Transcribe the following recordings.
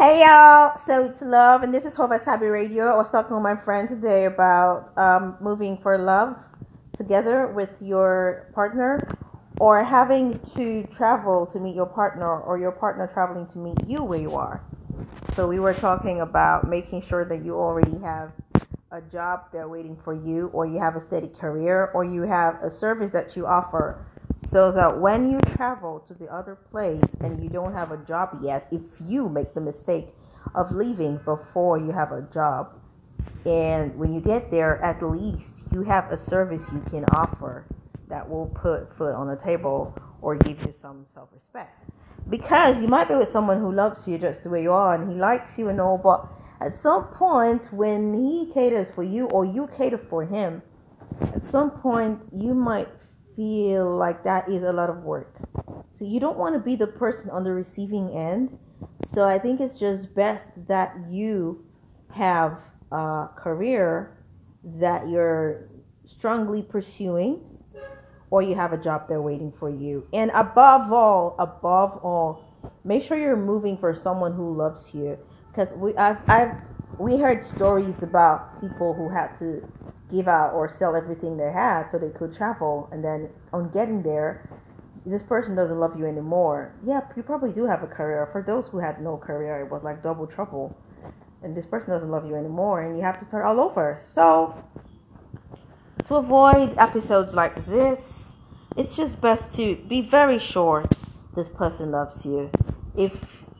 Hey y'all, so it's love, and this is Hova Sabi Radio. I was talking with my friend today about um, moving for love together with your partner, or having to travel to meet your partner, or your partner traveling to meet you where you are. So we were talking about making sure that you already have a job there waiting for you, or you have a steady career, or you have a service that you offer so that when you travel to the other place and you don't have a job yet, if you make the mistake of leaving before you have a job, and when you get there, at least you have a service you can offer that will put food on the table or give you some self respect. Because you might be with someone who loves you just the way you are and he likes you and all, but at some point when he caters for you or you cater for him, at some point you might feel like that is a lot of work. So you don't want to be the person on the receiving end. So I think it's just best that you have a career that you're strongly pursuing or you have a job there waiting for you. And above all, above all, make sure you're moving for someone who loves you because we I've, I've we heard stories about people who had to give out or sell everything they had so they could travel. And then on getting there, this person doesn't love you anymore. Yeah, you probably do have a career. For those who had no career, it was like double trouble. And this person doesn't love you anymore, and you have to start all over. So, to avoid episodes like this, it's just best to be very sure this person loves you. If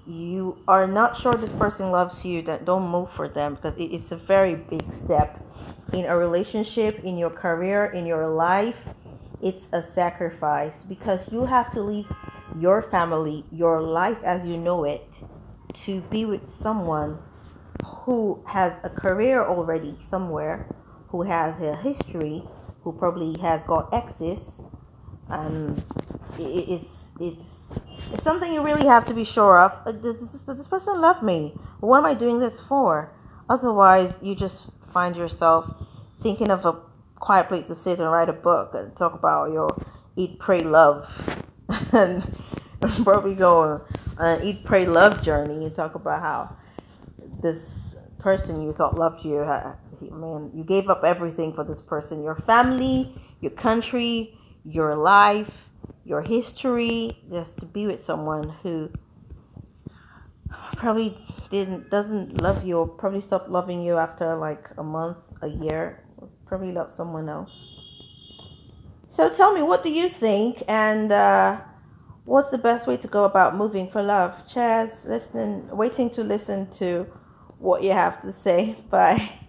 you are not sure this person loves you, then don't move for them because it's a very big step in a relationship, in your career, in your life, it's a sacrifice because you have to leave your family, your life as you know it, to be with someone who has a career already somewhere, who has a history, who probably has got exes. and it's it's it's something you really have to be sure of. Uh, does this, does this person love me? What am I doing this for? Otherwise, you just find yourself thinking of a quiet place to sit and write a book and talk about your eat, pray, love, and probably go on an eat, pray, love journey. And talk about how this person you thought loved you, man, you gave up everything for this person, your family, your country, your life, your history, just to be with someone who probably didn't doesn't love you or probably stopped loving you after like a month, a year, probably love someone else. So tell me, what do you think? And uh, what's the best way to go about moving for love? Cheers, listening, waiting to listen to what you have to say. Bye.